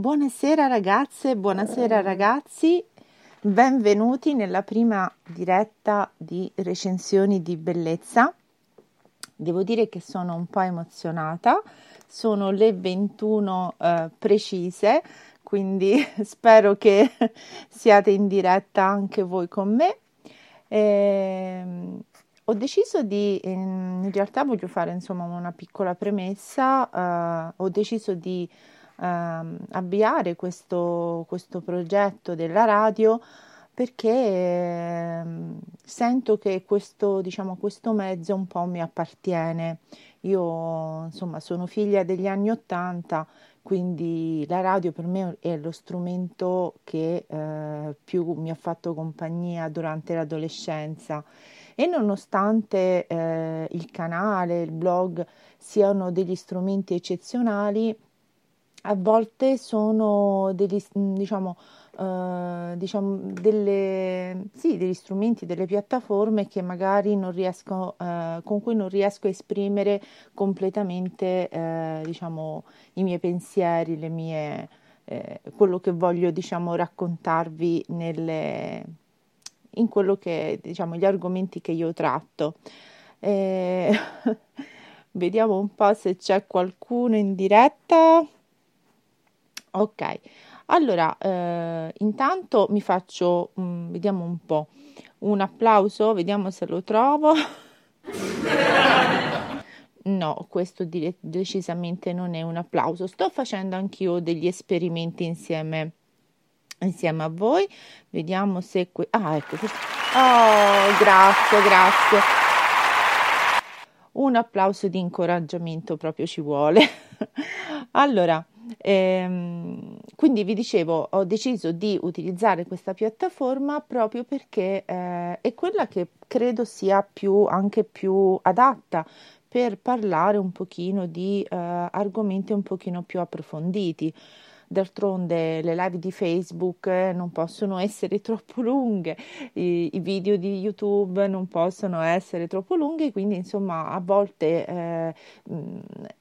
Buonasera ragazze, buonasera ragazzi, benvenuti nella prima diretta di recensioni di bellezza. Devo dire che sono un po' emozionata, sono le 21 eh, precise, quindi spero che siate in diretta anche voi con me. Eh, ho deciso di, in realtà voglio fare insomma una piccola premessa, eh, ho deciso di uh, avviare questo, questo progetto della radio perché eh, sento che questo, diciamo, questo mezzo un po' mi appartiene. Io insomma sono figlia degli anni Ottanta, quindi la radio per me è lo strumento che eh, più mi ha fatto compagnia durante l'adolescenza e nonostante eh, il canale, il blog siano degli strumenti eccezionali, a volte sono degli, diciamo, uh, diciamo delle, sì, degli strumenti, delle piattaforme che magari non riesco, uh, con cui non riesco a esprimere completamente uh, diciamo, i miei pensieri, le mie, eh, quello che voglio diciamo, raccontarvi nelle, in quello che diciamo, gli argomenti che io tratto. Eh, vediamo un po' se c'è qualcuno in diretta. Ok, allora eh, intanto mi faccio, mh, mm, vediamo un po', un applauso, vediamo se lo trovo. No, questo dire- decisamente non è un applauso. Sto facendo anch'io degli esperimenti insieme, insieme a voi. Vediamo se... Que- ah, ecco. Oh, grazie, grazie. Un applauso di incoraggiamento proprio ci vuole. allora, Ehm, quindi vi dicevo, ho deciso di utilizzare questa piattaforma proprio perché eh, è quella che credo sia più, anche più adatta per parlare un pochino di eh, argomenti un pochino più approfonditi. D'altronde le live di Facebook eh, non possono essere troppo lunghe, i, i, video di YouTube non possono essere troppo lunghi, quindi insomma a volte eh,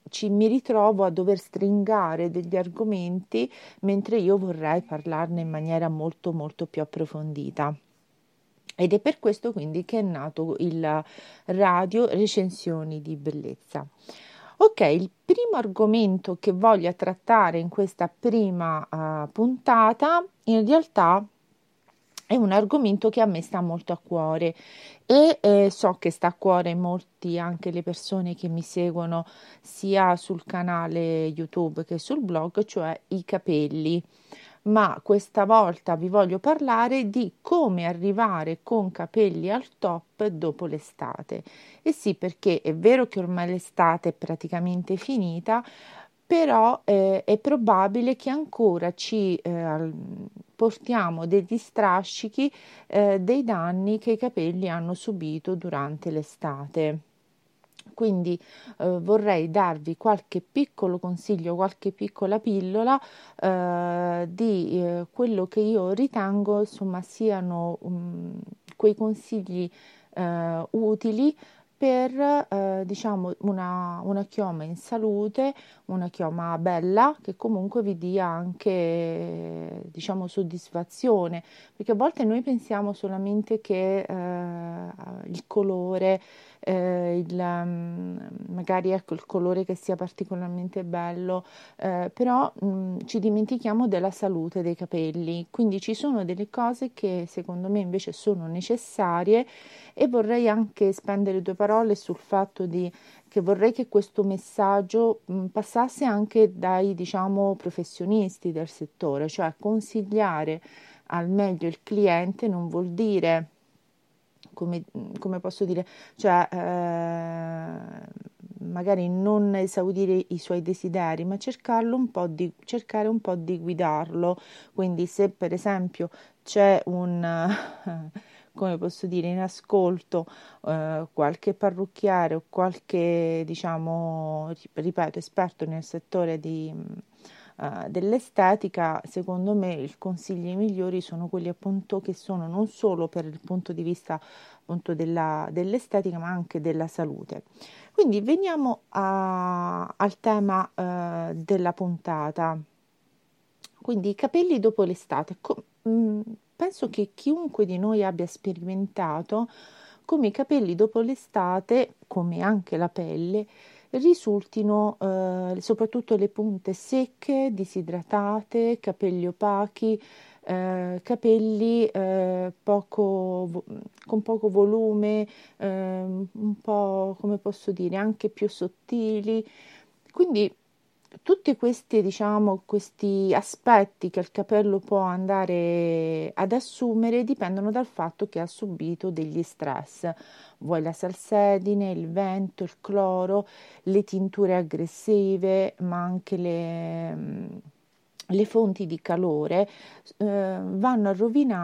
ci, mi ritrovo a dover stringare degli argomenti mentre io vorrei parlarne in maniera molto molto più approfondita. Ed è per questo quindi che è nato il radio recensioni di bellezza. Ok, il primo argomento che voglio trattare in questa prima uh, puntata in realtà è un argomento che a me sta molto a cuore e eh, so che sta a cuore molti anche le persone che mi seguono sia sul canale YouTube che sul blog, cioè i capelli ma questa volta vi voglio parlare di come arrivare con capelli al top dopo l'estate. E sì, perché è vero che ormai l'estate è praticamente finita, però eh, è probabile che ancora ci eh, portiamo degli strascichi eh, dei danni che i capelli hanno subito durante l'estate. Quindi eh, vorrei darvi qualche piccolo consiglio, qualche piccola pillola eh, di eh, quello che io ritengo insomma siano um, quei consigli eh, utili per eh, diciamo una, una, chioma in salute, una chioma bella che comunque vi dia anche diciamo soddisfazione, perché a volte noi pensiamo solamente che eh, il colore eh, il, mm, magari ecco il colore che sia particolarmente bello, eh, però mh, mm, ci dimentichiamo della salute dei capelli, quindi ci sono delle cose che secondo me invece sono necessarie e vorrei anche spendere due parole sul fatto di che vorrei che questo messaggio mh, mm, passasse anche dai diciamo professionisti del settore, cioè consigliare al meglio il cliente non vuol dire come, come posso dire, cioè eh, magari non esaudire i suoi desideri, ma cercarlo un po' di, cercare un po' di guidarlo. Quindi se per esempio c'è un... come posso dire, in ascolto eh, qualche parrucchiere o qualche, diciamo, ripeto, esperto nel settore di, uh, dell'estetica, secondo me i consigli migliori sono quelli appunto che sono non solo per il punto di vista appunto della, dell'estetica, ma anche della salute. Quindi veniamo a, al tema uh, della puntata. Quindi i capelli dopo l'estate. Com- mh, mm, penso che chiunque di noi abbia sperimentato come i capelli dopo l'estate, come anche la pelle, risultino eh, soprattutto le punte secche, disidratate, capelli opachi, eh, capelli eh, poco, con poco volume, ehm, un po' come posso dire, anche più sottili. Quindi tutti questi, diciamo, questi aspetti che il capello può andare ad assumere dipendono dal fatto che ha subito degli stress, vuoi la salsedine, il vento, il cloro, le tinture aggressive, ma anche le, le fonti di calore eh, vanno a rovinare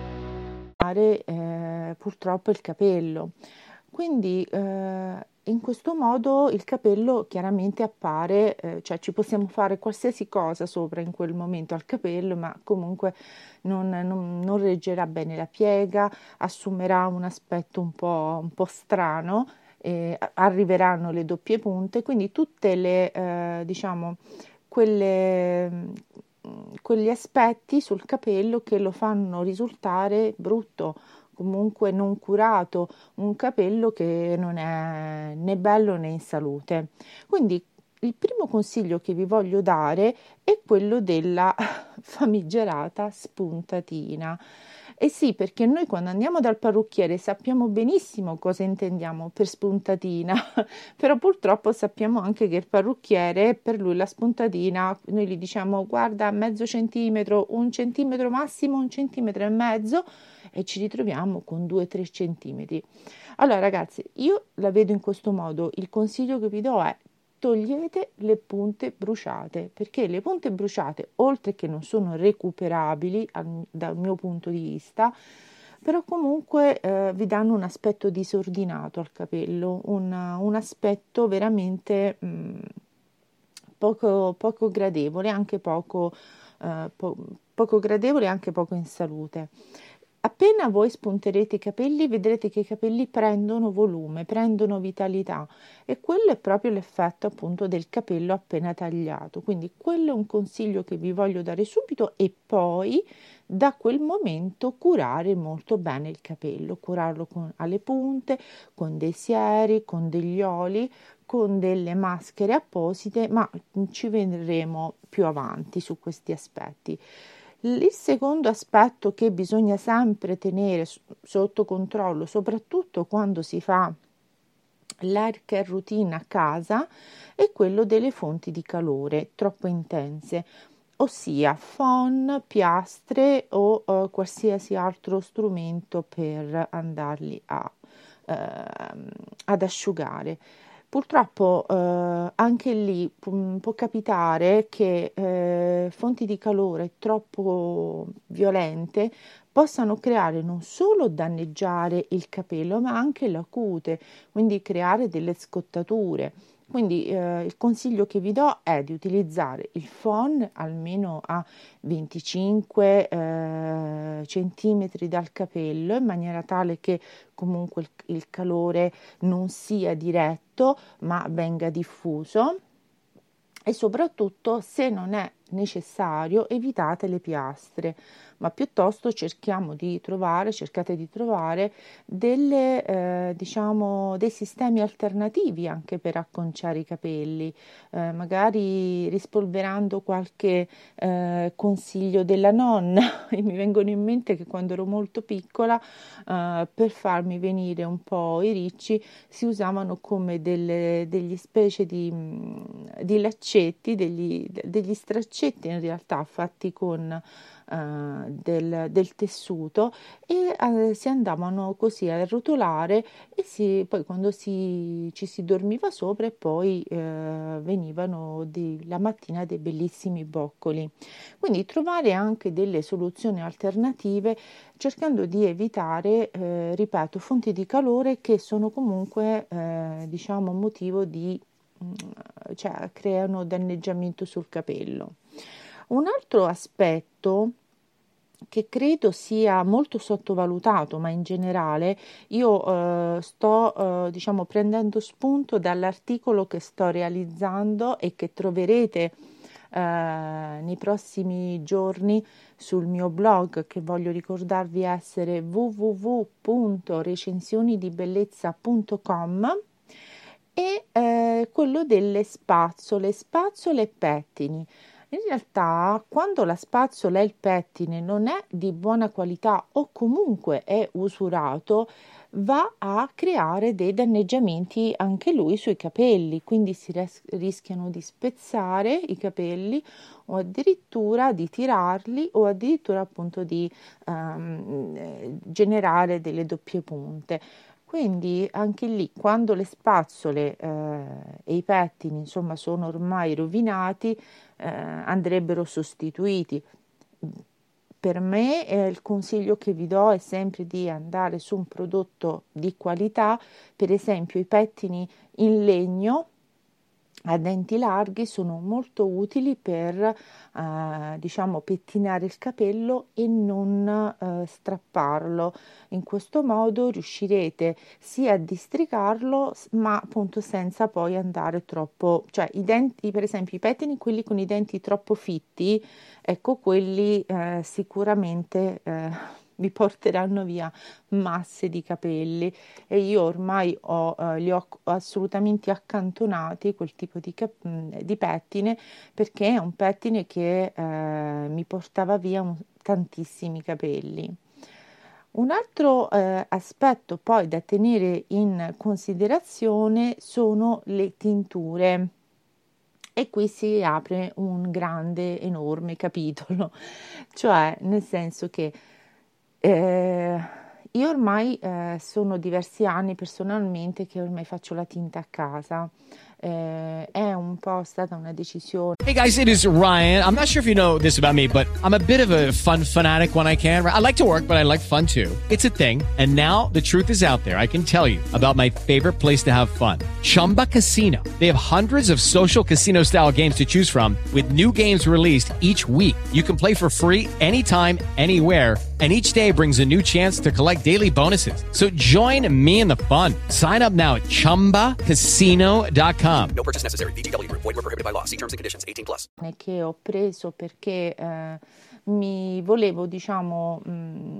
Eh, purtroppo il capello. Quindi eh, in questo modo il capello chiaramente appare, eh, cioè ci possiamo fare qualsiasi cosa sopra in quel momento al capello, ma comunque non, non, non reggerà bene la piega, assumerà un aspetto un po', un po strano, arriveranno le doppie punte, quindi tutte le, eh, diciamo, quelle quegli aspetti sul capello che lo fanno risultare brutto, comunque non curato, un capello che non è né bello né in salute. Quindi il primo consiglio che vi voglio dare è quello della famigerata spuntatina. Eh sì, perché noi quando andiamo dal parrucchiere sappiamo benissimo cosa intendiamo per spuntatina, però purtroppo sappiamo anche che il parrucchiere, per lui la spuntatina, noi gli diciamo guarda mezzo centimetro, un centimetro massimo, un centimetro e mezzo e ci ritroviamo con 2-3 centimetri. Allora ragazzi, io la vedo in questo modo, il consiglio che vi do è togliete le punte bruciate perché le punte bruciate oltre che non sono recuperabili al, dal mio punto di vista però comunque eh, vi danno un aspetto disordinato al capello un, un aspetto veramente mh, mm, poco, poco, gradevole anche poco, eh, po- poco gradevole anche poco in salute Appena voi spunterete i capelli, vedrete che i capelli prendono volume, prendono vitalità e quello è proprio l'effetto appunto del capello appena tagliato. Quindi quello è un consiglio che vi voglio dare subito e poi da quel momento curare molto bene il capello, curarlo con, alle punte, con dei sieri, con degli oli, con delle maschere apposite, ma ci vedremo più avanti su questi aspetti. Il secondo aspetto che bisogna sempre tenere sotto controllo, soprattutto quando si fa l'air care routine a casa, è quello delle fonti di calore troppo intense, ossia phon, piastre o uh, qualsiasi altro strumento per andarli a, uh, ad asciugare. Purtroppo eh, anche lì p- può capitare che eh, fonti di calore troppo violente possano creare non solo danneggiare il capello ma anche la cute, quindi creare delle scottature. Quindi eh, il consiglio che vi do è di utilizzare il phon almeno a 25 eh, centimetri dal capello in maniera tale che comunque il, il calore non sia diretto ma venga diffuso. E soprattutto se non è necessario evitate le piastre ma piuttosto cerchiamo di trovare, cercate di trovare delle, eh, diciamo, dei sistemi alternativi anche per acconciare i capelli, eh, magari rispolverando qualche eh, consiglio della nonna. Mi vengono in mente che quando ero molto piccola, eh, per farmi venire un po' i ricci, si usavano come delle, degli specie di, di laccetti, degli, degli straccetti in realtà fatti con uh, del, del, tessuto e uh, si andavano così a rotolare e si, poi quando si, ci si dormiva sopra e poi uh, venivano di, la mattina dei bellissimi boccoli. Quindi trovare anche delle soluzioni alternative cercando di evitare, eh, ripeto, fonti di calore che sono comunque eh, diciamo motivo di mm, cioè creano danneggiamento sul capello. Un altro aspetto che credo sia molto sottovalutato, ma in generale io eh, sto eh, diciamo prendendo spunto dall'articolo che sto realizzando e che troverete eh, nei prossimi giorni sul mio blog che voglio ricordarvi essere www.recensionidibellezza.com e eh, quello delle spazzole, spazzole e pettini. In realtà, quando la spazzola e il pettine non è di buona qualità o comunque è usurato, va a creare dei danneggiamenti anche lui sui capelli, quindi si res- rischiano di spezzare i capelli o addirittura di tirarli o addirittura appunto di um, generare delle doppie punte. Quindi anche lì, quando le spazzole eh, e i pettini insomma sono ormai rovinati, eh, andrebbero sostituiti. Per me eh, il consiglio che vi do è sempre di andare su un prodotto di qualità, per esempio i pettini in legno a denti larghi sono molto utili per eh, diciamo pettinare il capello e non eh, strapparlo. In questo modo riuscirete sia a districarlo ma appunto senza poi andare troppo cioè i denti per esempio i pettini quelli con i denti troppo fitti ecco quelli eh, sicuramente eh, vi porteranno via masse di capelli. E io ormai ho, eh, li ho assolutamente accantonati quel tipo di, cap- mm, di pettine perché è un pettine che eh, mi portava via un, tantissimi capelli. Un altro eh, aspetto poi da tenere in considerazione sono le tinture. E qui si apre un grande, enorme capitolo, cioè nel senso che eh, io ormai eh, sono diversi anni personalmente che ormai faccio la tinta a casa. Eh, è un po' stata una decisione. Hey guys, it is Ryan. I'm not sure if you know this about me, but I'm a bit of a fun fanatic when I can. I like to work, but I like fun too. It's a thing. And now the truth is out there. I can tell you about my favorite place to have fun. Chumba Casino. They have hundreds of social casino style games to choose from with new games released each week. You can play for free anytime, anywhere and each day brings a new chance to collect daily bonuses. So join me in the fun. Sign up now at ChumbaCasino.com. No purchase necessary. BGW. Void were prohibited by law. See terms and conditions. 18 plus. Che ho preso perché eh, mi volevo, diciamo, mh, mm,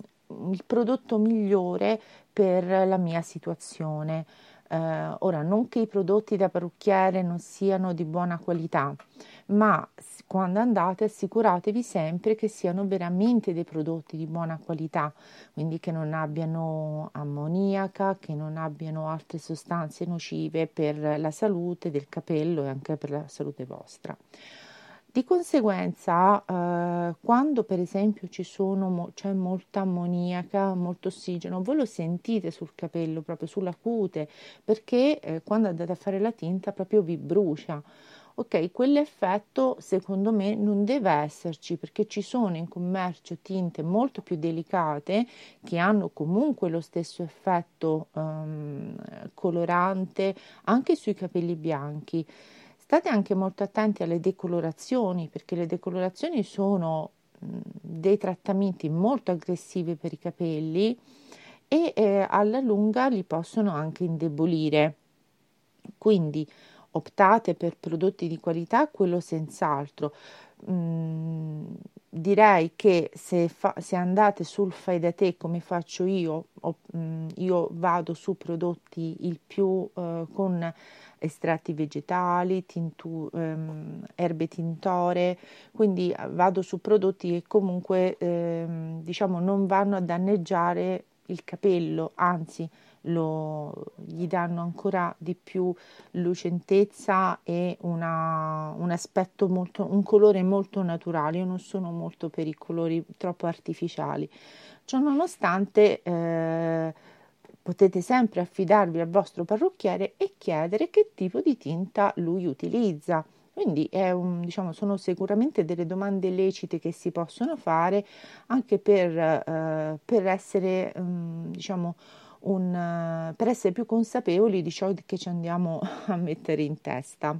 il prodotto migliore per la mia situazione. Eh, ora, non che i prodotti da parrucchiere non siano di buona qualità, ma quando andate assicuratevi sempre che siano veramente dei prodotti di buona qualità, quindi che non abbiano ammoniaca, che non abbiano altre sostanze nocive per la salute del capello e anche per la salute vostra. Di conseguenza, eh, quando per esempio sono, c'è molta ammoniaca, molto ossigeno, voi lo sentite sul capello, proprio sulla cute, perché eh, quando andate a fare la tinta proprio vi brucia. Ok, quell'effetto secondo me non deve esserci perché ci sono in commercio tinte molto più delicate che hanno comunque lo stesso effetto um, colorante anche sui capelli bianchi. State anche molto attenti alle decolorazioni perché le decolorazioni sono dei trattamenti molto aggressivi per i capelli e eh, alla lunga li possono anche indebolire. Quindi optate per prodotti di qualità, quello senz'altro, mh, direi che se, fa, se, andate sul fai da te come faccio io, o, mh, io vado su prodotti il più eh, con estratti vegetali, tintu, ehm, erbe tintore, quindi eh, vado su prodotti che comunque ehm, diciamo non vanno a danneggiare il capello, anzi lo, gli danno ancora di più lucentezza e una, un aspetto molto, un colore molto naturale. Io non sono molto per i colori troppo artificiali. Ciononostante, eh, potete sempre affidarvi al vostro parrucchiere e chiedere che tipo di tinta lui utilizza. Quindi un, diciamo, sono sicuramente delle domande lecite che si possono fare anche per, eh, per essere um, diciamo, un, per essere più consapevoli di ciò che ci andiamo a mettere in testa.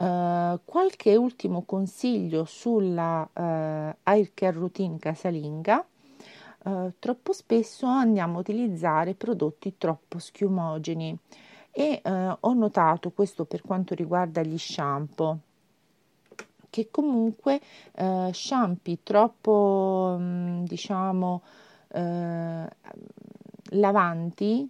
Uh, qualche ultimo consiglio sulla uh, hair care routine casalinga. Uh, troppo spesso andiamo a utilizzare prodotti troppo schiumogeni e ho notato questo per quanto riguarda gli shampoo che comunque shampoo troppo mm, diciamo lavanti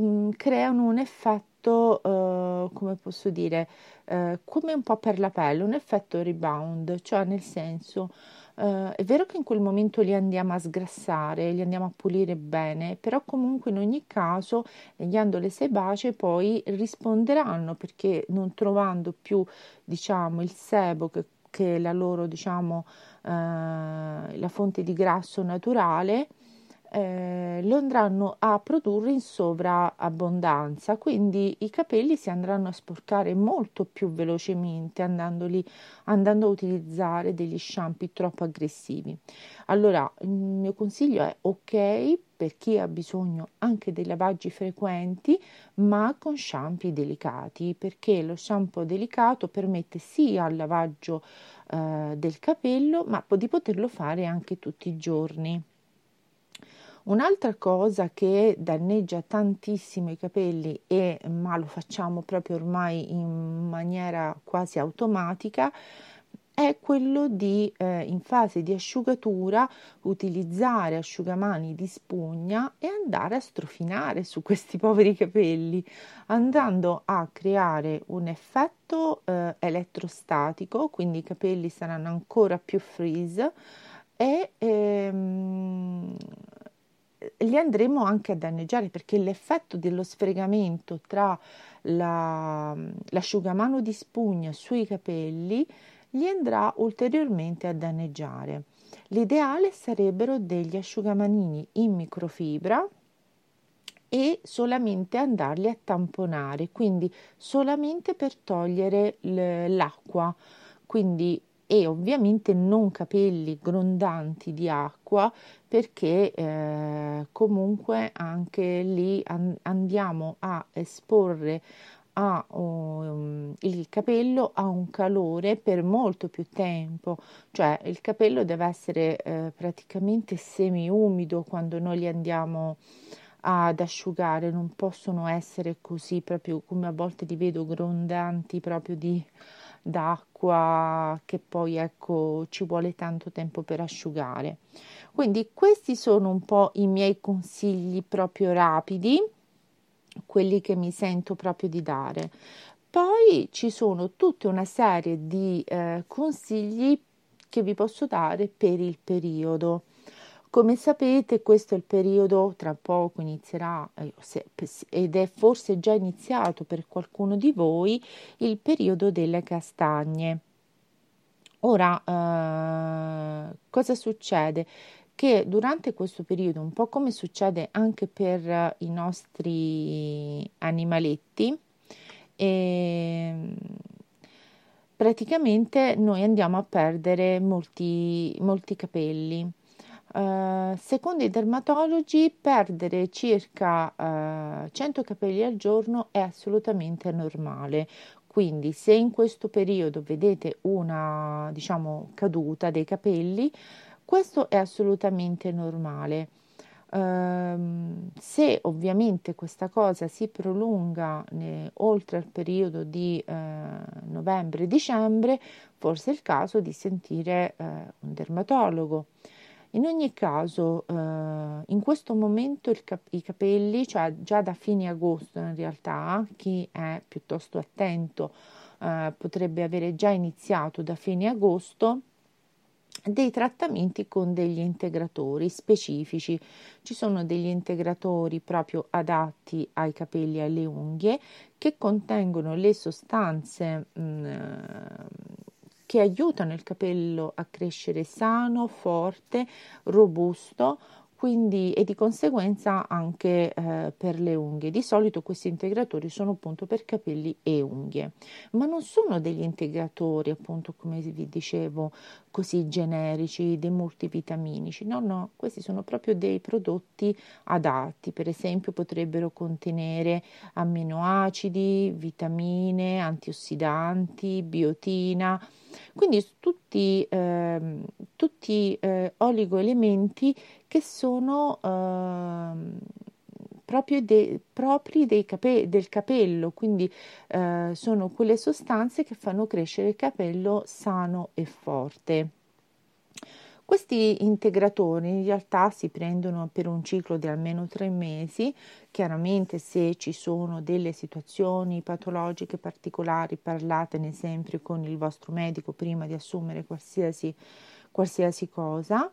mm, creano un effetto, uh, come posso dire, uh, come un po' per la pelle, un effetto rebound, cioè nel senso, uh, è vero che in quel momento li andiamo a sgrassare, li andiamo a pulire bene, però comunque in ogni caso le ghiandole sebacee poi risponderanno perché non trovando più, diciamo, il sebo che, che la loro, diciamo, la fonte di grasso naturale, eh, lo andranno a produrre in sovraabbondanza, quindi i capelli si andranno a sporcare molto più velocemente andandoli, andando a utilizzare degli shampoo troppo aggressivi. Allora, il mio consiglio è ok per chi ha bisogno anche dei lavaggi frequenti, ma con shampoo delicati, perché lo shampoo delicato permette sia il lavaggio eh, del capello, ma di poterlo fare anche tutti i giorni. Un'altra cosa che danneggia tantissimo i capelli, e, ma lo facciamo proprio ormai in maniera quasi automatica, è quello di eh, in fase di asciugatura utilizzare asciugamani di spugna e andare a strofinare su questi poveri capelli, andando a creare un effetto eh, elettrostatico, quindi i capelli saranno ancora più freeze e ehm, li andremo anche a danneggiare perché l'effetto dello sfregamento tra la, l'asciugamano di spugna sui capelli li andrà ulteriormente a danneggiare. L'ideale sarebbero degli asciugamanini in microfibra e solamente andarli a tamponare, quindi solamente per togliere l'acqua, quindi e ovviamente non capelli grondanti di acqua perché eh, comunque anche lì an- andiamo a esporre a, um, il capello a un calore per molto più tempo, cioè il capello deve essere eh, praticamente semi-umido quando noi li andiamo ad asciugare, non possono essere così proprio come a volte li vedo grondanti proprio di d'acqua che poi ecco ci vuole tanto tempo per asciugare. Quindi questi sono un po' i miei consigli proprio rapidi, quelli che mi sento proprio di dare. Poi ci sono tutta una serie di eh, consigli che vi posso dare per il periodo. Come sapete, questo è il periodo, tra poco inizierà, eh, ed è forse già iniziato per qualcuno di voi, il periodo delle castagne. Ora, eh, cosa succede? Che durante questo periodo, un po' come succede anche per i nostri animaletti, eh, praticamente noi andiamo a perdere molti, molti capelli Uh, secondo i dermatologi, perdere circa uh, eh, 100 capelli al giorno è assolutamente normale. Quindi, se in questo periodo vedete una diciamo, caduta dei capelli, questo è assolutamente normale. Ehm, se ovviamente questa cosa si prolunga ne, oltre il periodo di eh, novembre-dicembre, forse è il caso di sentire eh, un dermatologo. In ogni caso, eh, in questo momento cap- i capelli, cioè già da fine agosto in realtà, chi è piuttosto attento eh, potrebbe avere già iniziato da fine agosto dei trattamenti con degli integratori specifici. Ci sono degli integratori proprio adatti ai capelli e alle unghie che contengono le sostanze mh, mm, che aiutano il capello a crescere sano, forte, robusto, quindi, e di conseguenza anche eh, per le unghie. Di solito questi integratori sono appunto per capelli e unghie, ma non sono degli integratori appunto come vi dicevo così generici, dei multivitaminici, no, no, questi sono proprio dei prodotti adatti, per esempio potrebbero contenere amminoacidi, vitamine, antiossidanti, biotina, quindi tutti, eh, tutti eh, oligoelementi che sono eh, proprio de, propri cape, del capello, quindi eh, sono quelle sostanze che fanno crescere il capello sano e forte. Questi integratori in realtà si prendono per un ciclo di almeno tre mesi, chiaramente se ci sono delle situazioni patologiche particolari parlatene sempre con il vostro medico prima di assumere qualsiasi, qualsiasi cosa.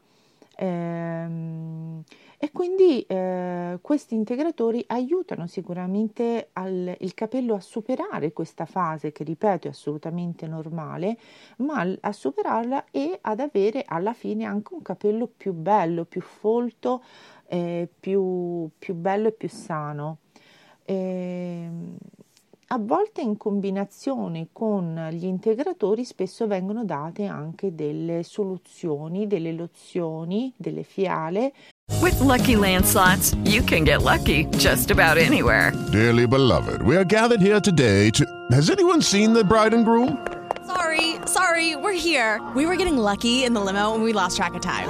Ehm, e quindi eh, questi integratori aiutano sicuramente al, il capello a superare questa fase che ripeto è assolutamente normale, ma a superarla e ad avere alla fine anche un capello più bello, più folto, eh, più, più bello e più sano. Eh, a volte in combinazione con gli integratori spesso vengono date anche delle soluzioni, delle lozioni, delle fiale. With lucky landslots, you can get lucky just about anywhere. Dearly beloved, we are gathered here today to. Has anyone seen the bride and groom? Sorry, sorry, we're here. We were getting lucky in the limo and we lost track of time.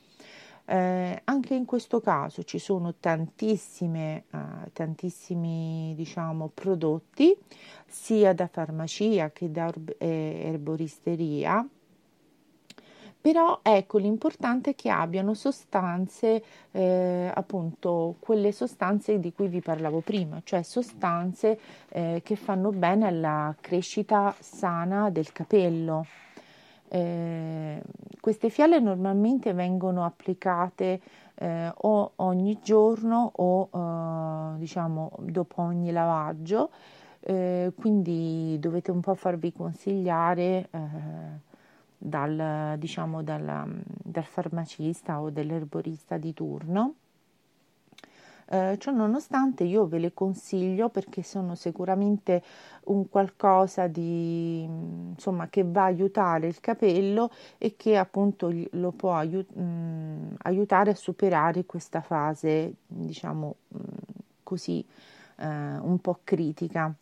Eh, anche in questo caso ci sono tantissime, eh, tantissimi diciamo, prodotti sia da farmacia che da eh, erboristeria però ecco l'importante è che abbiano sostanze, eh, appunto quelle sostanze di cui vi parlavo prima, cioè sostanze eh, che fanno bene alla crescita sana del capello. Eh, queste fiale normalmente vengono applicate eh, o ogni giorno o eh, diciamo dopo ogni lavaggio, eh, quindi dovete un po' farvi consigliare dal, diciamo, dal, dal farmacista o dell'erborista di turno. Eh, ciò nonostante io ve le consiglio perché sono sicuramente un qualcosa di insomma che va a aiutare il capello e che appunto lo può aiut- mh, mm, aiutare a superare questa fase diciamo mh, mm, così eh, un po' critica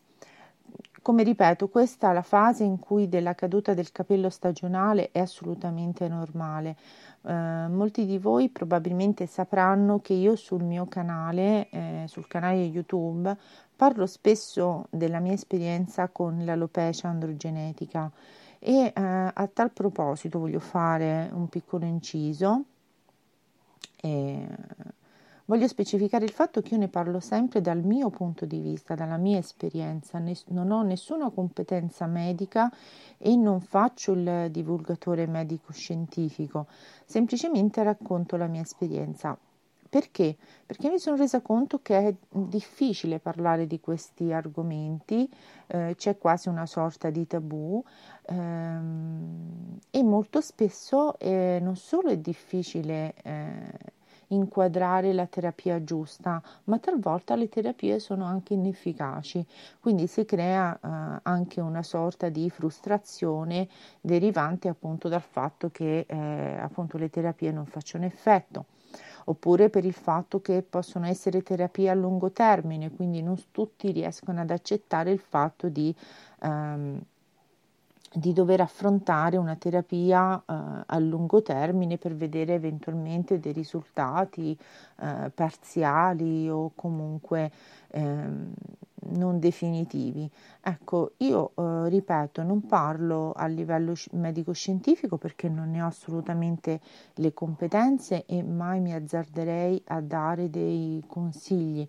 come ripeto, questa è la fase in cui della caduta del capello stagionale è assolutamente normale. Eh, molti di voi probabilmente sapranno che io sul mio canale, eh, sul canale YouTube, parlo spesso della mia esperienza con l'alopecia androgenetica e eh, a tal proposito voglio fare un piccolo inciso. E Voglio specificare il fatto che io ne parlo sempre dal mio punto di vista, dalla mia esperienza, non ho nessuna competenza medica e non faccio il divulgatore medico-scientifico, semplicemente racconto la mia esperienza. Perché? Perché mi sono resa conto che è difficile parlare di questi argomenti, eh, c'è quasi una sorta di tabù ehm, e molto spesso eh, non solo è difficile eh, inquadrare la terapia giusta, ma talvolta le terapie sono anche inefficaci, quindi si crea eh, anche una sorta di frustrazione derivante appunto dal fatto che eh, appunto le terapie non facciano effetto. Oppure per il fatto che possono essere terapie a lungo termine, quindi non tutti riescono ad accettare il fatto di ehm, di dover affrontare una terapia eh, a lungo termine per vedere eventualmente dei risultati eh, parziali o comunque ehm, non definitivi. Ecco, io eh, ripeto, non parlo a livello medico-scientifico perché non ne ho assolutamente le competenze e mai mi azzarderei a dare dei consigli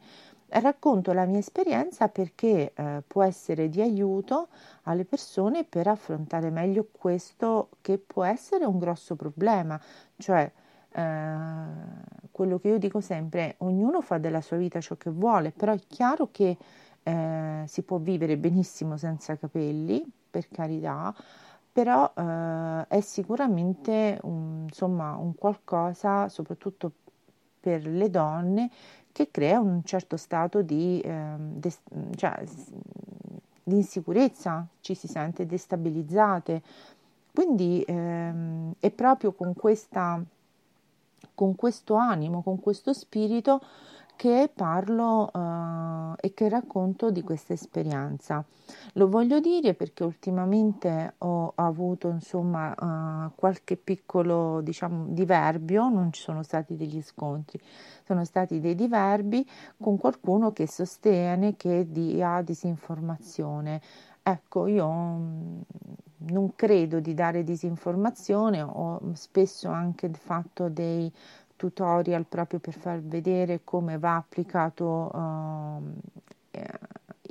Racconto la mia esperienza perché eh, può essere di aiuto alle persone per affrontare meglio questo che può essere un grosso problema, cioè eh, quello che io dico sempre, ognuno fa della sua vita ciò che vuole, però è chiaro che eh, si può vivere benissimo senza capelli, per carità, però eh, è sicuramente un, insomma, un qualcosa, soprattutto per le donne, che crea un certo stato di, eh, des- cioè, di insicurezza, ci si sente destabilizzate. Quindi ehm, è proprio con, questa, con questo animo, con questo spirito che parlo uh, e che racconto di questa esperienza. Lo voglio dire perché ultimamente ho avuto insomma uh, qualche piccolo diciamo diverbio, non ci sono stati degli scontri, sono stati dei diverbi con qualcuno che sostiene che dia disinformazione. Ecco, io mm, non credo di dare disinformazione, ho spesso anche fatto dei tutorial proprio per far vedere come va applicato uh,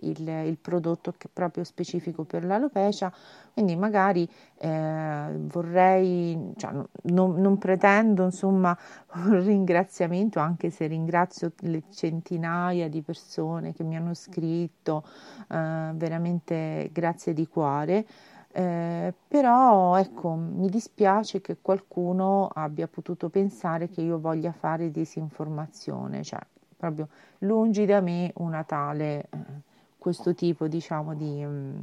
il, il, prodotto che proprio specifico per l'alopecia, quindi magari eh, vorrei, cioè, non, non, pretendo insomma un ringraziamento, anche se ringrazio le centinaia di persone che mi hanno scritto, eh, veramente grazie di cuore. Eh, però ecco, mi dispiace che qualcuno abbia potuto pensare che io voglia fare disinformazione, cioè proprio lungi da me una tale, eh, questo tipo diciamo di, mm,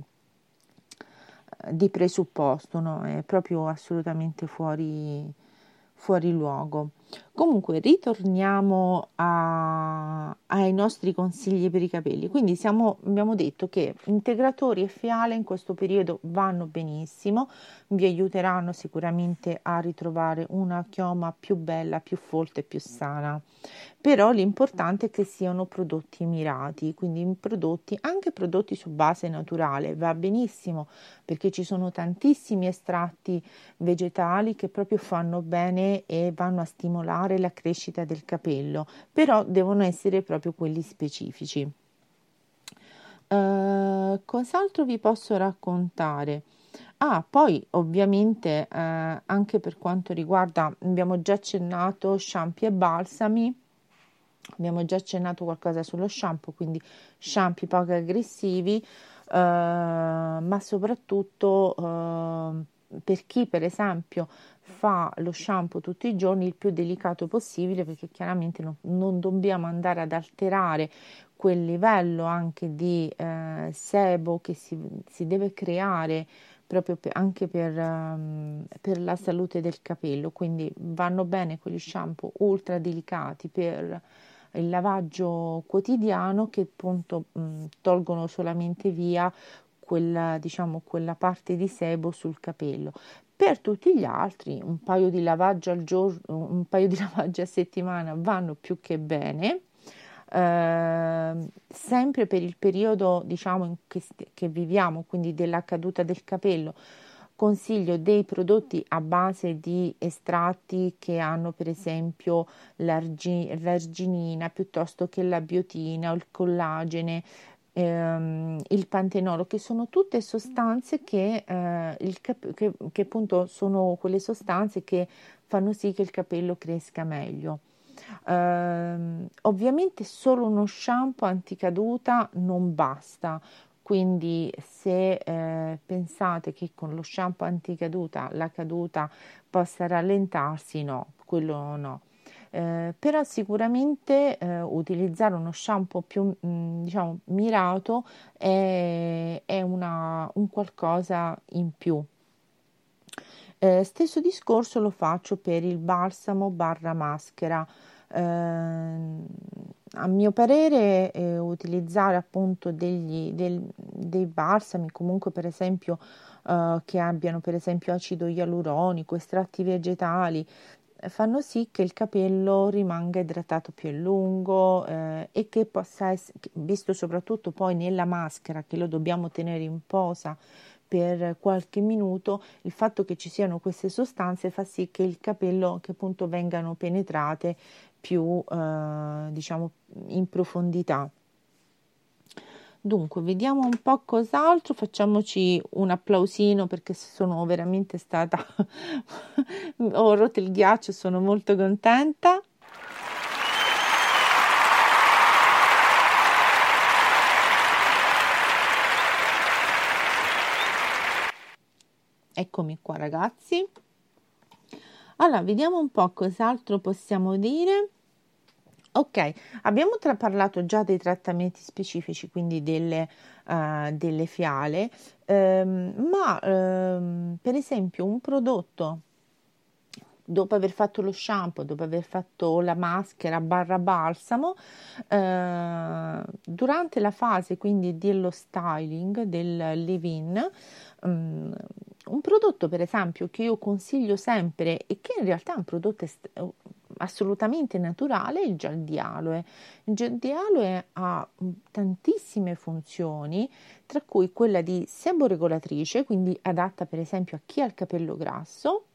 di presupposto, no? è proprio assolutamente fuori, fuori luogo. Comunque ritorniamo a, ai nostri consigli per i capelli. Quindi siamo, abbiamo detto che integratori e fiale in questo periodo vanno benissimo, vi aiuteranno sicuramente a ritrovare una chioma più bella, più folta e più sana. Però l'importante è che siano prodotti mirati, quindi prodotti, anche prodotti su base naturale, va benissimo perché ci sono tantissimi estratti vegetali che proprio fanno bene e vanno a stimolare la crescita del capello, però devono essere proprio quelli specifici. Uh, cos'altro vi posso raccontare? Ah, poi ovviamente eh, anche per quanto riguarda, abbiamo già accennato shampoo e balsami, abbiamo già accennato qualcosa sullo shampoo, quindi shampoo poco aggressivi, eh, ma soprattutto eh, per chi per esempio fa lo shampoo tutti i giorni il più delicato possibile perché chiaramente no, non dobbiamo andare ad alterare quel livello anche di eh, sebo che si, si deve creare proprio per, anche per, um, per, la salute del capello, quindi vanno bene quegli shampoo ultra delicati per il lavaggio quotidiano che appunto mh, tolgono solamente via quella, diciamo, quella parte di sebo sul capello. Per tutti gli altri un paio di lavaggi al giorno, un paio di lavaggi a settimana vanno più che bene Ehm, sempre per il periodo diciamo che, che viviamo, quindi della caduta del capello, consiglio dei prodotti a base di estratti che hanno per esempio l'argi- l'arginina piuttosto che la biotina o il collagene, ehm, il pantenolo, che sono tutte sostanze che, eh, il cap- che, che appunto sono quelle sostanze che fanno sì che il capello cresca meglio. Uh, ovviamente solo uno shampoo anticaduta non basta, quindi se eh, pensate che con lo shampoo anticaduta la caduta possa rallentarsi, no, quello no. Eh, però sicuramente eh, utilizzare uno shampoo più mh, mm, diciamo mirato è, è una, un qualcosa in più. Eh, stesso discorso lo faccio per il balsamo barra maschera. Eh, a mio parere eh, utilizzare appunto degli, del, dei balsami comunque per esempio eh, che abbiano per esempio acido ialuronico estratti vegetali fanno sì che il capello rimanga idratato più a lungo eh, e che possa essere, visto soprattutto poi nella maschera che lo dobbiamo tenere in posa per qualche minuto, il fatto che ci siano queste sostanze fa sì che il capello che appunto vengano penetrate più eh, diciamo in profondità. Dunque, vediamo un po' cos'altro, facciamoci un applausino perché sono veramente stata, ho rotto il ghiaccio, sono molto contenta. Eccomi qua ragazzi. Allora, vediamo un po' cos'altro possiamo dire. Ok, abbiamo tra- parlato già dei trattamenti specifici, quindi delle, uh, delle fiale, ehm, ma ehm, per esempio un prodotto dopo aver fatto lo shampoo, dopo aver fatto la maschera barra balsamo, eh, durante la fase quindi dello styling, del leave-in, um, un prodotto per esempio che io consiglio sempre e che in realtà è un prodotto est- assolutamente naturale il gel di aloe. Il gel di aloe ha mm, tantissime funzioni, tra cui quella di seboregolatrice, quindi adatta per esempio a chi ha il capello grasso,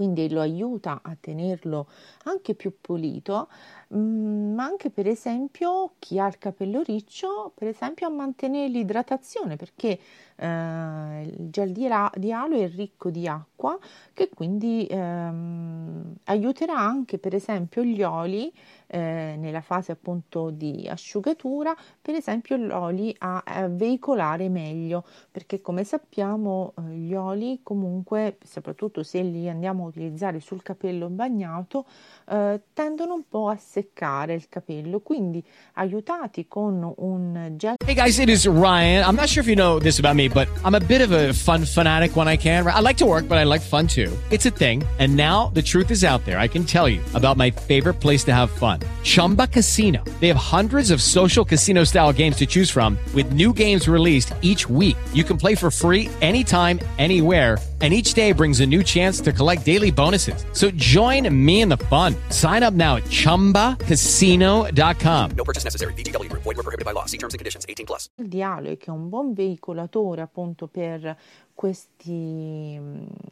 quindi lo aiuta a tenerlo anche più pulito, mm, ma anche per esempio chi ha il capello riccio, per esempio a mantenere l'idratazione perché eh, il gel di, di aloe è ricco di acqua che quindi ehm, aiuterà anche per esempio gli oli eh, nella fase appunto di asciugatura, per esempio gli oli a, a veicolare meglio, perché come sappiamo eh, gli oli comunque, soprattutto se li andiamo a utilizzare sul capello bagnato, eh, tendono un po' a seccare il capello, quindi aiutati con un gel. Hey guys, it is Ryan. I'm not sure if you know this about me, but I'm a bit of a fun fanatic when I can. I like to work, but I like fun too. It's a thing. And now the truth is out there. I can tell you about my favorite place to have fun. Chumba Casino. They have hundreds of social casino style games to choose from, with new games released each week. You can play for free anytime, anywhere, and each day brings a new chance to collect daily bonuses. So join me in the fun. Sign up now at chumbacasino.com. No purchase necessary. BGW. Void were prohibited by law. See terms and conditions 18 plus. Il dialogo che è un buon veicolatore appunto per questi,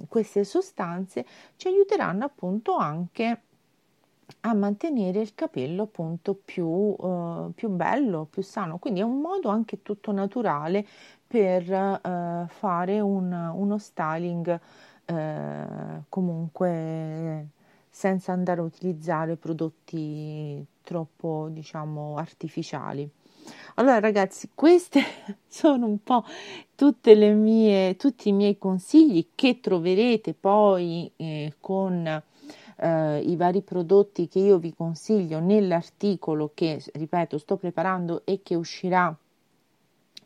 queste sostanze ci aiuteranno appunto anche a mantenere il capello appunto più, uh, più bello, più sano. Quindi è un modo anche tutto naturale per uh, fare un, uno styling uh, comunque senza andare a utilizzare prodotti troppo diciamo artificiali. Allora ragazzi, questi sono un po' mie, tutti i miei consigli che troverete poi eh, con eh, i vari prodotti che io vi consiglio nell'articolo che, ripeto, sto preparando e che uscirà.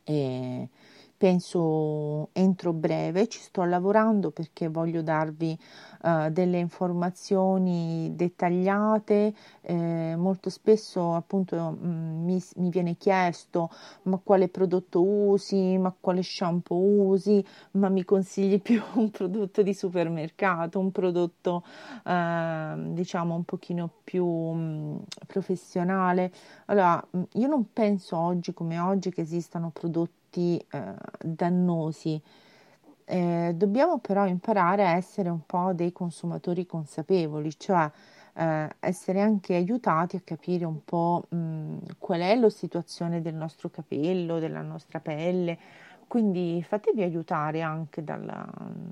Eh, penso entro breve, ci sto lavorando perché voglio darvi uh, delle informazioni dettagliate, eh, molto spesso appunto mh, mm, mi, mi, viene chiesto ma quale prodotto usi, ma quale shampoo usi, ma mi consigli più un prodotto di supermercato, un prodotto uh, diciamo un pochino più mh, mm, professionale. Allora, mm, io non penso oggi come oggi che esistano prodotti effetti eh, dannosi. Eh, dobbiamo però imparare a essere un po' dei consumatori consapevoli, cioè eh, essere anche aiutati a capire un po' mh, qual è la situazione del nostro capello, della nostra pelle, quindi fatevi aiutare anche dalla,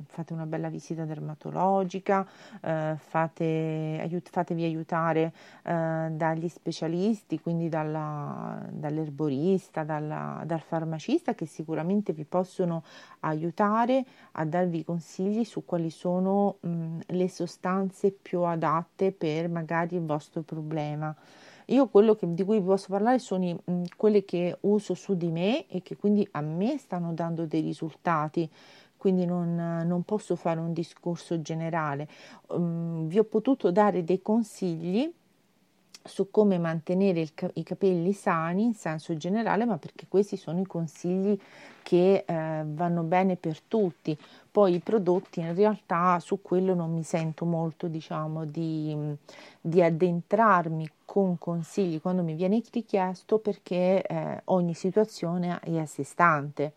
fate una bella visita dermatologica, eh, fate, aiut, fatevi aiutare eh, dagli specialisti, quindi dalla, dall'erborista, dalla, dal farmacista che sicuramente vi possono aiutare a darvi consigli su quali sono mh, le sostanze più adatte per magari il vostro problema. Io quello che, di cui vi posso parlare sono i, mh, quelle che uso su di me e che quindi a me stanno dando dei risultati quindi non, non, posso fare un discorso generale. Um, vi ho potuto dare dei consigli su come mantenere il, i capelli sani in senso generale, ma perché questi sono i consigli che eh, vanno bene per tutti. Poi i prodotti in realtà su quello non mi sento molto, diciamo, di, di addentrarmi con consigli quando mi viene richiesto perché eh, ogni situazione è a sé stante.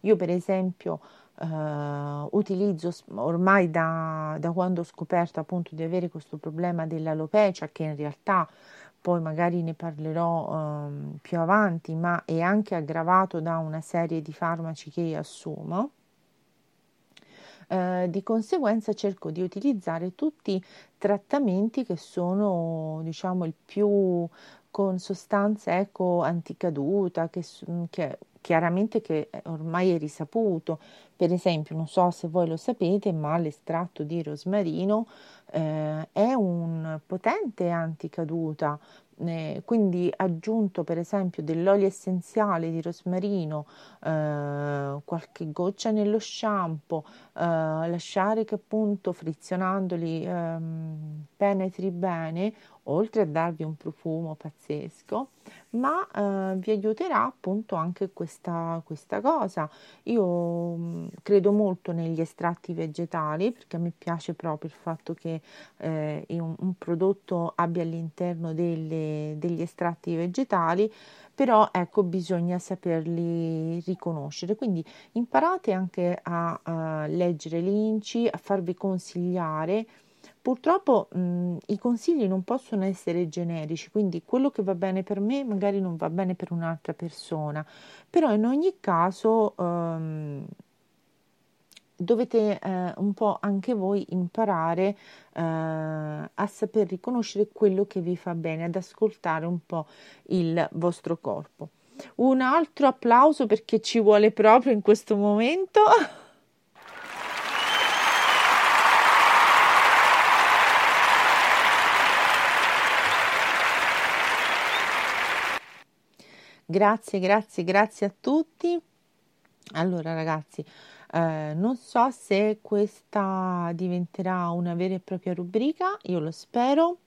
Io per esempio Uh, utilizzo ormai da, da, quando ho scoperto appunto di avere questo problema dell'alopecia che in realtà poi magari ne parlerò um, più avanti ma è anche aggravato da una serie di farmaci che assumo uh, di conseguenza cerco di utilizzare tutti trattamenti che sono diciamo il più con sostanze ecco anticaduta che, che chiaramente che ormai è risaputo. Per esempio, non so se voi lo sapete, ma l'estratto di rosmarino eh, è un potente anticaduta. Eh, quindi aggiunto per esempio dell'olio essenziale di rosmarino, eh, qualche goccia nello shampoo, eh, lasciare che appunto frizionandoli ehm, penetri bene, oltre a darvi un profumo pazzesco, ma eh, vi aiuterà appunto anche questa, questa cosa. Io mh, mm, credo molto negli estratti vegetali perché a me piace proprio il fatto che eh, un, un, prodotto abbia all'interno delle, degli estratti vegetali però ecco bisogna saperli riconoscere quindi imparate anche a, a leggere l'inci a farvi consigliare Purtroppo mh, i consigli non possono essere generici, quindi quello che va bene per me magari non va bene per un'altra persona, però in ogni caso um, dovete eh, un po' anche voi imparare eh, a saper riconoscere quello che vi fa bene, ad ascoltare un po' il vostro corpo. Un altro applauso perché ci vuole proprio in questo momento. Grazie, grazie, grazie a tutti. Allora ragazzi, eh, non so se questa diventerà una vera e propria rubrica, io lo spero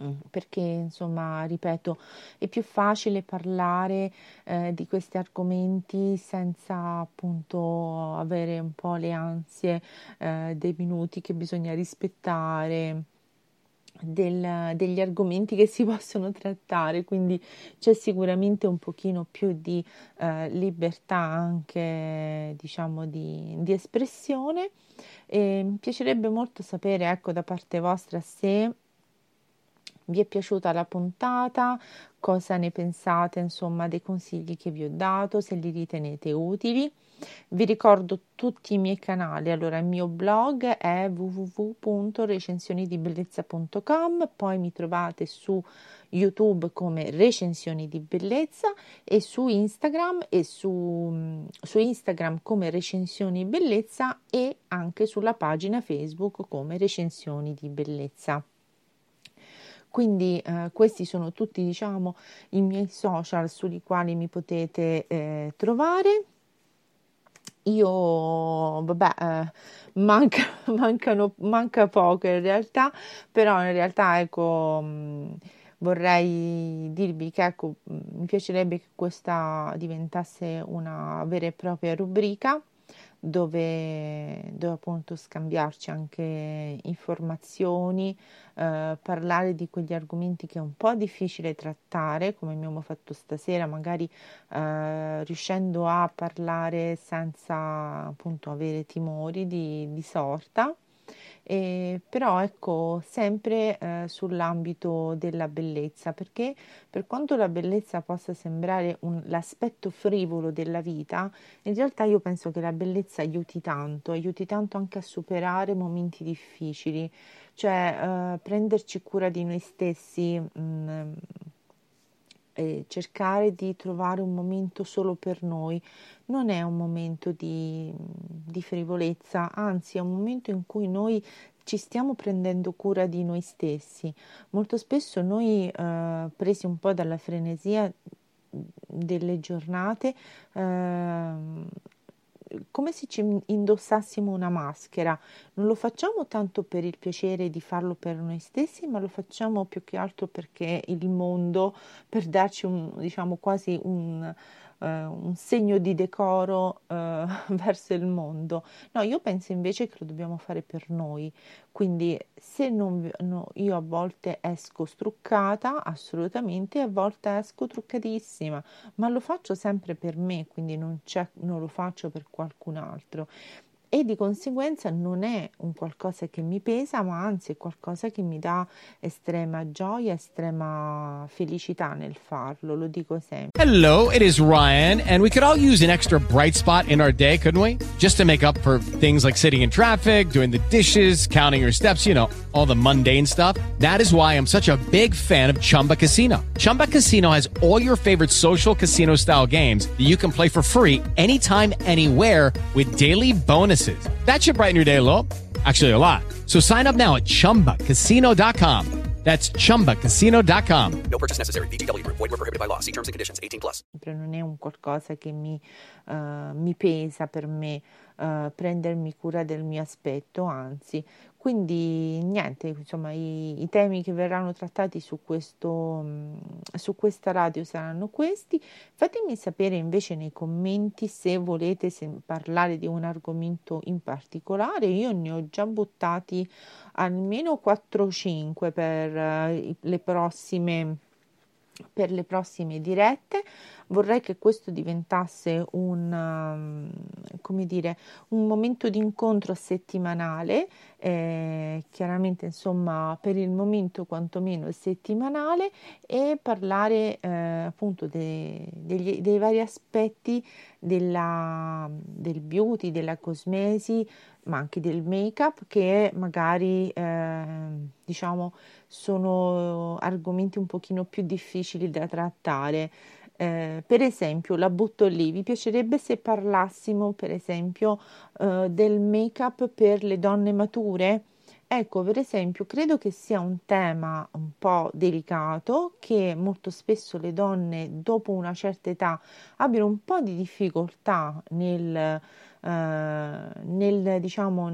mm, perché insomma ripeto è più facile parlare eh, di questi argomenti senza appunto avere un po' le ansie eh, dei minuti che bisogna rispettare del, degli argomenti che si possono trattare, quindi c'è sicuramente un pochino più di eh, libertà anche diciamo di, di espressione. E mi piacerebbe molto sapere ecco da parte vostra se vi è piaciuta la puntata, cosa ne pensate insomma dei consigli che vi ho dato, se li ritenete utili. Vi ricordo tutti i miei canali, allora il mio blog è www.recensionidibellezza.com, poi mi trovate su YouTube come recensioni di bellezza e su Instagram e su, su Instagram come recensioni bellezza e anche sulla pagina Facebook come recensioni di bellezza. Quindi eh, questi sono tutti diciamo i miei social sui quali mi potete eh, trovare. Io, vabbè, eh, manca, mancano, manca poco in realtà, però in realtà ecco, mh, vorrei dirvi che ecco, mi piacerebbe che questa diventasse una vera e propria rubrica dove, dove appunto scambiarci anche informazioni, eh, parlare di quegli argomenti che è un po' difficile trattare, come abbiamo fatto stasera, magari eh, riuscendo a parlare senza appunto avere timori di, di sorta E, però ecco sempre eh, sull'ambito della bellezza, perché per quanto la bellezza possa sembrare un, l'aspetto frivolo della vita, in realtà io penso che la bellezza aiuti tanto, aiuti tanto anche a superare momenti difficili, cioè eh, prenderci cura di noi stessi. Mh, mm, e cercare di trovare un momento solo per noi non è un momento di, di frivolezza, anzi è un momento in cui noi ci stiamo prendendo cura di noi stessi. Molto spesso noi, eh, presi un po' dalla frenesia delle giornate, eh, come se ci indossassimo una maschera. Non lo facciamo tanto per il piacere di farlo per noi stessi, ma lo facciamo più che altro perché il mondo, per darci un, diciamo quasi un, eh, un segno di decoro eh, verso il mondo. No, io penso invece che lo dobbiamo fare per noi. Quindi se non no, io a volte esco struccata, assolutamente, a volte esco truccatissima, ma lo faccio sempre per me, quindi non, non lo faccio per qualcun altro e di conseguenza non è un qualcosa che mi pesa, ma anzi è qualcosa che mi dà estrema gioia, estrema felicità nel farlo, lo dico sempre. Hello, it is Ryan and we could all use an extra bright spot in our day, couldn't we? Just to make up for things like sitting in traffic, doing the dishes, counting your steps, you know, all the mundane stuff. That is why I'm such a big fan of Chumba Casino. Chumba Casino has all your favorite social casino style games that you can play for free anytime anywhere with daily bonuses bonuses. That should brighten your day a little. Actually, a lot. So sign up now at chumbacasino.com. That's chumbacasino.com. No purchase necessary. BGW. Void were prohibited by law. See terms and conditions 18 plus. Non è un qualcosa che mi, uh, mi pesa per me uh, prendermi cura del mio aspetto, anzi, quindi niente, insomma, i, i, temi che verranno trattati su, questo, su questa radio saranno questi. Fatemi sapere invece nei commenti se volete se parlare di un argomento in particolare. Io ne ho già buttati almeno 4-5 per uh, le prossime per le prossime dirette. Vorrei che questo diventasse un, um, come dire, un momento di incontro settimanale, eh, chiaramente insomma per il momento quantomeno settimanale e parlare eh, appunto de, degli, dei vari aspetti della, del beauty, della cosmesi, ma anche del make-up che magari eh, diciamo sono argomenti un pochino più difficili da trattare. Eh, per esempio, la butto lì, vi piacerebbe se parlassimo, per esempio, eh, del make-up per le donne mature? Ecco, per esempio, credo che sia un tema un po' delicato che molto spesso le donne dopo una certa età abbiano un po' di difficoltà nel, eh, nel diciamo,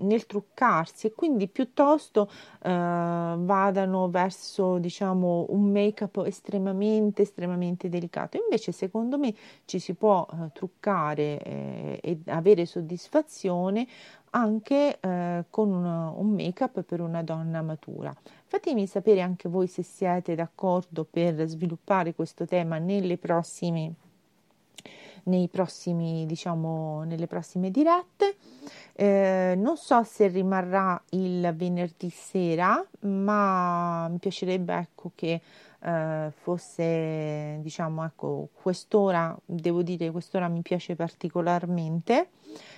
nel truccarsi e quindi piuttosto eh, vadano verso diciamo un make up estremamente estremamente delicato. Invece secondo me ci si può eh, truccare eh, e avere soddisfazione anche eh, con un, un make up per una donna matura. Fatemi sapere anche voi se siete d'accordo per sviluppare questo tema nelle prossime nei prossimi, diciamo, nelle prossime dirette. Eh, non so se rimarrà il venerdì sera, ma mi piacerebbe ecco, che eh, fosse, diciamo, ecco, quest'ora, devo dire, quest'ora mi piace particolarmente.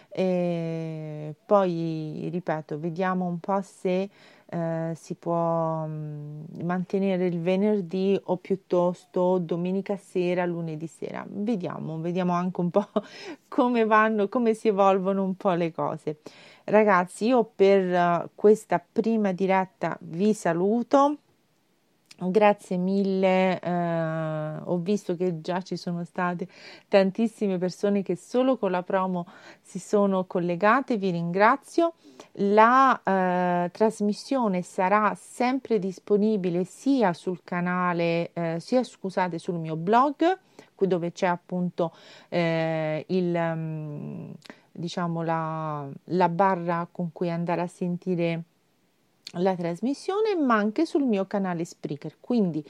E poi, ripeto, vediamo un po' se eh, si può mh, mm, mantenere il venerdì o piuttosto domenica sera, lunedì sera. Vediamo, vediamo anche un po' come vanno, come si evolvono un po' le cose. Ragazzi, io per uh, questa prima diretta vi saluto. Grazie mille, eh, ho visto che già ci sono state tantissime persone che solo con la promo si sono collegate, vi ringrazio. La eh, trasmissione sarà sempre disponibile sia sul canale, eh, sia scusate, sul mio blog, dove c'è appunto eh, il, um, diciamo la, la barra con cui andare a sentire la trasmissione, ma anche sul mio canale Spreaker. Quindi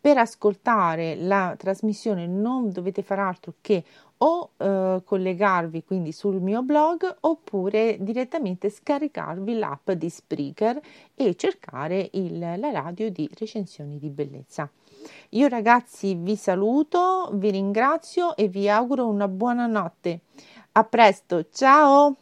per ascoltare la trasmissione non dovete fare altro che o eh, collegarvi quindi sul mio blog oppure direttamente scaricarvi l'app di Spreaker e cercare il, la radio di recensioni di bellezza. Io ragazzi vi saluto, vi ringrazio e vi auguro una buona notte. A presto, ciao!